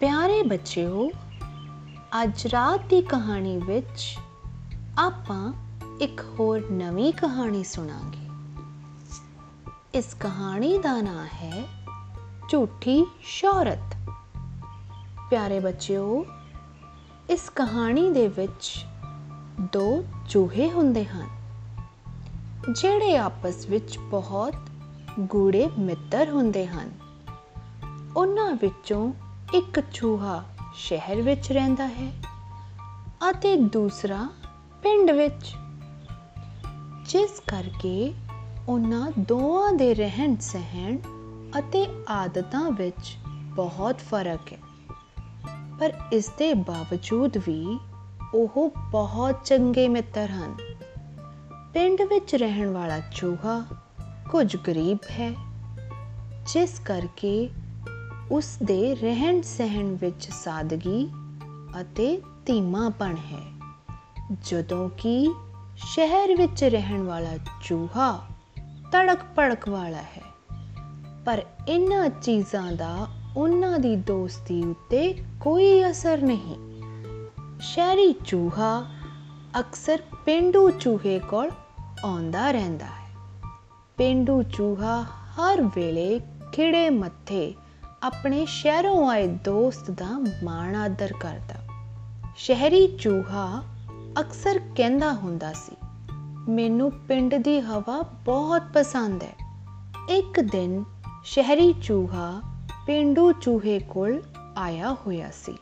ਪਿਆਰੇ ਬੱਚਿਓ, ਅੱਜ ਰਾਤ ਦੀ ਕਹਾਣੀ ਵਿੱਚ ਆਪਾਂ ਇੱਕ ਹੋਰ ਨਵੀਂ ਕਹਾਣੀ ਸੁਣਾਂਗੇ। ਇਸ ਕਹਾਣੀ ਦਾ ਨਾਮ ਹੈ ਝੂਠੀ ਸ਼ੌਹਰਤ। ਪਿਆਰੇ ਬੱਚਿਓ, ਇਸ ਕਹਾਣੀ ਦੇ ਵਿੱਚ ਦੋ ਚੂਹੇ ਹੁੰਦੇ ਹਨ, ਜਿਹੜੇ ਆਪਸ ਵਿੱਚ ਬਹੁਤ ਗੂੜੇ ਮਿੱਤਰ ਹੁੰਦੇ ਹਨ। ਉਹਨਾਂ ਵਿੱਚੋਂ ਇੱਕ ਚੂਹਾ ਸ਼ਹਿਰ ਵਿੱਚ ਰਹਿੰਦਾ ਹੈ ਅਤੇ ਦੂਸਰਾ ਪਿੰਡ ਵਿੱਚ। ਜਿਸ ਕਰਕੇ ਉਹਨਾਂ ਦੋਵਾਂ ਦੇ ਰਹਿਣ ਸਹਿਣ ਅਤੇ ਆਦਤਾਂ ਵਿੱਚ ਬਹੁਤ ਫ਼ਰਕ ਹੈ। ਪਰ ਇਸ ਦੇ ਬਾਵਜੂਦ ਵੀ ਉਹ ਬਹੁਤ ਚੰਗੇ ਮਿੱਤਰ ਹਨ। ਪਿੰਡ ਵਿੱਚ ਰਹਿਣ ਵਾਲਾ ਚੂਹਾ ਕੁਝ ਗਰੀਬ ਹੈ, ਜਿਸ ਕਰਕੇ ਉਸ ਦੇ ਰਹਿਣ ਸਹਿਣ ਵਿੱਚ ਸਾਦਗੀ ਅਤੇ ਧੀਮਾਪਣ ਹੈ। ਜਦੋਂ ਕਿ ਸ਼ਹਿਰ ਵਿੱਚ ਰਹਿਣ ਵਾਲਾ ਚੂਹਾ ਤੜਕ ਭੜਕ ਵਾਲਾ ਹੈ, ਪਰ ਇਹਨਾਂ ਚੀਜ਼ਾਂ ਦਾ ਉਹਨਾਂ ਦੀ ਦੋਸਤੀ ਉੱਤੇ ਕੋਈ ਅਸਰ ਨਹੀਂ। ਸ਼ਹਿਰੀ ਚੂਹਾ ਅਕਸਰ ਪਿੰਡੂ ਚੂਹੇ ਕੋਲ ਆਉਂਦਾ ਰਹਿੰਦਾ ਹੈ। ਪਿੰਡੂ ਚੂਹਾ ਹਰ ਵੇਲੇ ਖਿੜੇ ਮੱਥੇ ਆਪਣੇ ਸ਼ਹਿਰੋਂ ਆਏ ਦੋਸਤ ਦਾ ਮਾਣ ਆਦਰ ਕਰਦਾ। ਸ਼ਹਿਰੀ ਚੂਹਾ ਅਕਸਰ ਕਹਿੰਦਾ ਹੁੰਦਾ ਸੀ, ਮੈਨੂੰ ਪਿੰਡ ਦੀ ਹਵਾ ਬਹੁਤ ਪਸੰਦ ਹੈ। ਇੱਕ ਦਿਨ ਸ਼ਹਿਰੀ ਚੂਹਾ ਪਿੰਡੂ ਚੂਹੇ ਕੋਲ ਆਇਆ ਹੋਇਆ ਸੀ।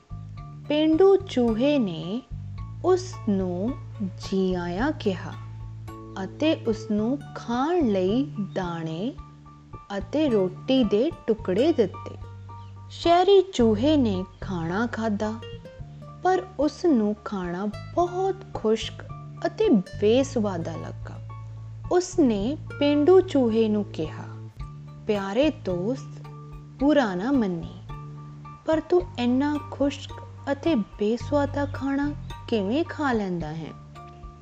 ਪਿੰਡੂ ਚੂਹੇ ਨੇ ਉਸ ਨੂੰ ਜੀ ਆਇਆਂ ਕਿਹਾ ਅਤੇ ਉਸ ਨੂੰ ਖਾਣ ਲਈ ਦਾਣੇ ਅਤੇ ਰੋਟੀ ਦੇ ਟੁਕੜੇ ਦਿੱਤੇ। ਸ਼ਹਿਰੀ ਚੂਹੇ ਨੇ ਖਾਣਾ ਖਾਦਾ ਪਰ ਉਸ ਨੂੰ ਖਾਣਾ ਬਹੁਤ ਖੁਸ਼ਕ ਅਤੇ ਬੇਸਵਾਦਾ ਲੱਗਾ। ਉਸ ਨੇ ਪਿੰਡੂ ਚੂਹੇ ਨੂੰ ਕਿਹਾ, ਪਿਆਰੇ ਦੋਸਤ, ਬੁਰਾ ਨਾ ਮੰਨੀ, ਪਰ ਤੂੰ ਇੰਨਾ ਖੁਸ਼ਕ ਅਤੇ ਬੇਸਵਾਦਾ ਖਾਣਾ ਕਿਵੇਂ ਖਾ ਲੈਂਦਾ ਹੈ?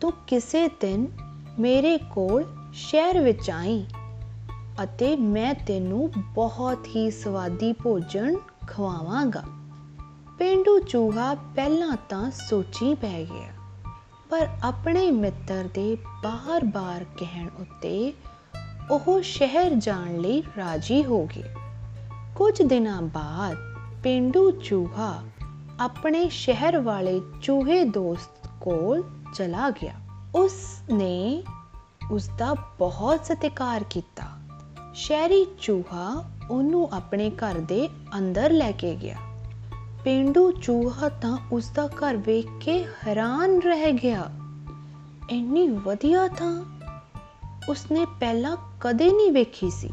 ਤੂੰ ਕਿਸੇ ਦਿਨ ਮੇਰੇ ਕੋਲ ਸ਼ਹਿਰ ਵਿੱਚ ਆਈ ਅਤੇ ਮੈਂ ਤੈਨੂੰ ਬਹੁਤ ਹੀ ਸਵਾਦੀ ਭੋਜਨ ਖਵਾਵਾਂਗਾ। ਪਿੰਡੂ ਚੂਹਾ ਪਹਿਲਾਂ ਤਾਂ ਸੋਚੀ ਪੈ ਗਿਆ, ਪਰ ਆਪਣੇ ਮਿੱਤਰ ਦੇ ਬਾਰ-ਬਾਰ ਕਹਿਣ ਉੱਤੇ ਉਹ ਸ਼ਹਿਰ ਜਾਣ ਲਈ ਰਾਜੀ ਹੋ ਗਿਆ ਕੁਝ ਦਿਨਾਂ ਬਾਅਦ ਪਿੰਡੂ ਚੂਹਾ ਆਪਣੇ ਸ਼ਹਿਰ ਵਾਲੇ ਚੂਹੇ ਦੋਸਤ ਕੋਲ ਚਲਾ ਗਿਆ। ਉਸ ਨੇ ਉਸ ਦਾ ਬਹੁਤ ਸਤਿਕਾਰ ਕੀਤਾ। ਸ਼ਹਿਰੀ ਚੂਹਾ ਉਹਨੂੰ ਆਪਣੇ ਘਰ ਦੇ ਅੰਦਰ ਲੈ ਕੇ ਗਿਆ। ਪਿੰਡੂ ਚੂਹਾ ਤਾਂ ਉਸ ਦਾ ਘਰ ਵੇਖ ਕੇ ਹੈਰਾਨ ਰਹਿ ਗਿਆ। ਇੰਨੀ ਵਧੀਆ ਥਾਂ ਉਸਨੇ ਪਹਿਲਾਂ ਕਦੇ ਨਹੀਂ ਵੇਖੀ ਸੀ।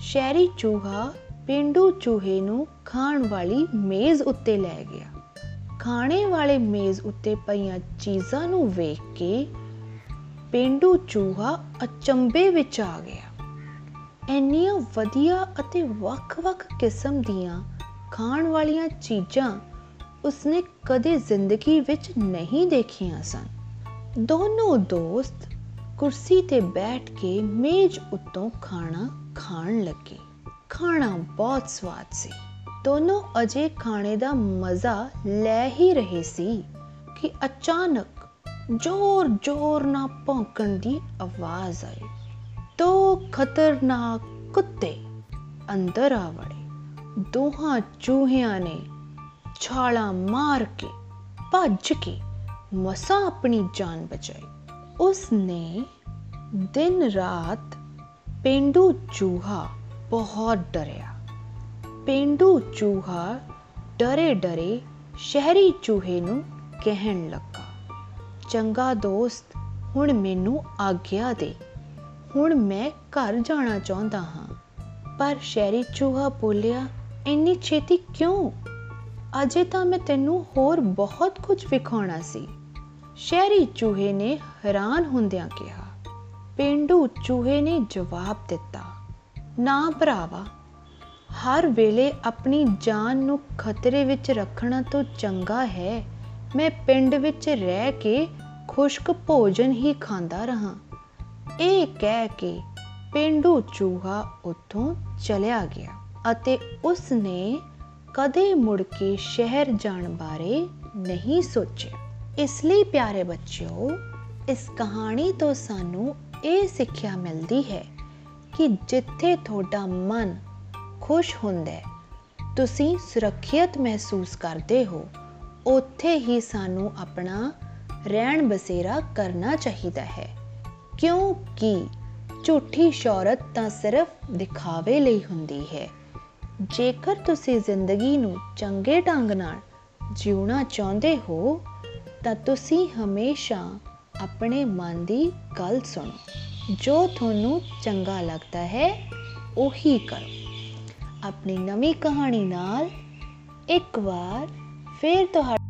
ਸ਼ਹਿਰੀ ਚੂਹਾ ਪਿੰਡੂ ਚੂਹੇ ਨੂੰ ਖਾਣ ਵਾਲੀ ਮੇਜ਼ ਉੱਤੇ ਲੈ ਗਿਆ। ਖਾਣੇ ਵਾਲੇ ਮੇਜ਼ ਉੱਤੇ ਪਈਆਂ ਚੀਜ਼ਾਂ ਨੂੰ ਵੇਖ ਕੇ ਪਿੰਡੂ ਚੂਹਾ ਅਚੰਬੇ ਵਿੱਚ ਆ ਗਿਆ। ਇੰਨੀਆਂ ਵਧੀਆ ਅਤੇ ਵੱਖ-ਵੱਖ ਕਿਸਮ ਦੀਆਂ ਖਾਣ ਵਾਲੀਆਂ ਚੀਜ਼ਾਂ ਉਸਨੇ ਕਦੇ ਜ਼ਿੰਦਗੀ ਵਿੱਚ ਨਹੀਂ ਦੇਖੀਆਂ ਸਨ। ਦੋਨੋਂ ਦੋਸਤ ਕੁਰਸੀ ਤੇ ਬੈਠ ਕੇ ਮੇਜ਼ ਉੱਤੋਂ ਖਾਣਾ ਖਾਣ ਲੱਗੇ। ਖਾਣਾ ਬਹੁਤ ਸਵਾਦ ਸੀ। ਦੋਨੋਂ ਅਜੇ ਖਾਣੇ ਦਾ ਮਜ਼ਾ ਲੈ ਹੀ ਰਹੇ ਸੀ ਕਿ ਅਚਾਨਕ ਜ਼ੋਰ-ਜ਼ੋਰ ਨਾਲ ਭੌਂਕਣ ਦੀ ਆਵਾਜ਼ ਆਈ। ਦੋ ਖਤਰਨਾਕ ਕੁੱਤੇ ਅੰਦਰ ਆ ਵੜੇ ਦੋਹਾਂ ਚੂਹਿਆਂ ਨੇ ਛਾਲਾ ਮਾਰ ਕੇ ਭੱਜ ਕੇ ਮਸਾਂ ਆਪਣੀ ਜਾਨ ਬਚਾਈ ਉਸ ਨੇ ਦਿਨ ਰਾਤ ਪਿੰਡੂ ਚੂਹਾ ਬਹੁਤ ਡਰਿਆ ਪਿੰਡੂ ਚੂਹਾ ਡਰੇ ਡਰੇ ਸ਼ਹਿਰੀ ਚੂਹੇ ਨੂੰ ਕਹਿਣ ਲੱਗਾ ਚੰਗਾ ਦੋਸਤ ਹੁਣ ਮੈਨੂੰ ਆਗਿਆ ਦੇ ਹੁਣ ਮੈਂ ਘਰ ਜਾਣਾ ਚਾਹੁੰਦਾ ਹਾਂ। ਪਰ ਸ਼ਹਿਰੀ ਚੂਹਾ ਬੋਲਿਆ, ਇੰਨੀ ਛੇਤੀ ਕਿਉਂ? ਅਜੇ ਤਾਂ ਮੈਂ ਤੈਨੂੰ ਹੋਰ ਬਹੁਤ ਕੁਝ ਵਿਖਾਉਣਾ ਸੀ। ਸ਼ਹਿਰੀ ਚੂਹੇ ਨੇ ਹੈਰਾਨ ਹੁੰਦਿਆਂ ਕਿਹਾ। ਪਿੰਡੂ ਚੂਹੇ ਨੇ ਜਵਾਬ ਦਿੱਤਾ, ਨਾ ਭਰਾਵਾ, ਹਰ ਵੇਲੇ ਆਪਣੀ ਜਾਨ ਨੂੰ ਖਤਰੇ ਵਿੱਚ ਰੱਖਣਾ ਤੋਂ ਚੰਗਾ ਹੈ। ਮੈਂ ਪਿੰਡ ਵਿੱਚ ਰਹਿ ਕੇ ਖੁਸ਼ਕ ਭੋਜਨ ਹੀ ਖਾਂਦਾ ਰਹਾ। ਇਹ ਕਹਿ ਕੇ ਪਿੰਡੂ ਚੂਹਾ ਉੱਥੋਂ ਚਲਿਆ ਗਿਆ ਅਤੇ ਉਸ ਨੇ ਕਦੇ ਮੁੜ ਕੇ ਸ਼ਹਿਰ ਜਾਣ ਬਾਰੇ ਨਹੀਂ ਸੋਚਿਆ। ਇਸ ਲਈ ਪਿਆਰੇ ਬੱਚਿਓ, ਇਸ ਕਹਾਣੀ ਤੋਂ ਸਾਨੂੰ ਇਹ ਸਿੱਖਿਆ ਮਿਲਦੀ ਹੈ ਕਿ ਜਿੱਥੇ ਤੁਹਾਡਾ ਮਨ ਖੁਸ਼ ਹੁੰਦਾ ਹੈ, ਤੁਸੀਂ ਸੁਰੱਖਿਅਤ ਮਹਿਸੂਸ ਕਰਦੇ ਹੋ, ਉੱਥੇ ਹੀ ਸਾਨੂੰ ਆਪਣਾ ਰਹਿਣ ਬਸੇਰਾ ਕਰਨਾ ਚਾਹੀਦਾ ਹੈ। ਕਿਉਂਕਿ ਝੂਠੀ ਸ਼ੌਹਰਤ ਤਾਂ ਸਿਰਫ ਦਿਖਾਵੇ ਲਈ ਹੁੰਦੀ ਹੈ। ਜੇਕਰ ਤੁਸੀਂ ਜ਼ਿੰਦਗੀ ਨੂੰ ਚੰਗੇ ਢੰਗ ਨਾਲ ਜਿਉਣਾ ਚਾਹੁੰਦੇ ਹੋ, ਤਾਂ ਤੁਸੀਂ ਹਮੇਸ਼ਾ ਆਪਣੇ ਮਨ ਦੀ ਗੱਲ ਸੁਣੋ। ਜੋ ਤੁਹਾਨੂੰ ਚੰਗਾ ਲੱਗਦਾ ਹੈ, ਉਹੀ ਕਰੋ। ਆਪਣੀ ਨਵੀਂ ਕਹਾਣੀ ਨਾਲ ਇੱਕ ਵਾਰ ਫੇਰ ਤੁਹਾਡਾ